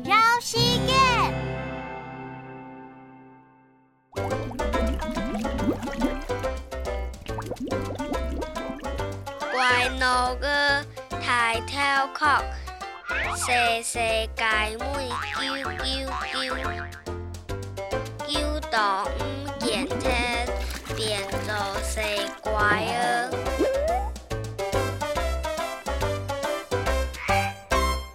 漂实验。怪那个太跳壳，细细界妹啾啾啾，啾到五件天变做西怪儿。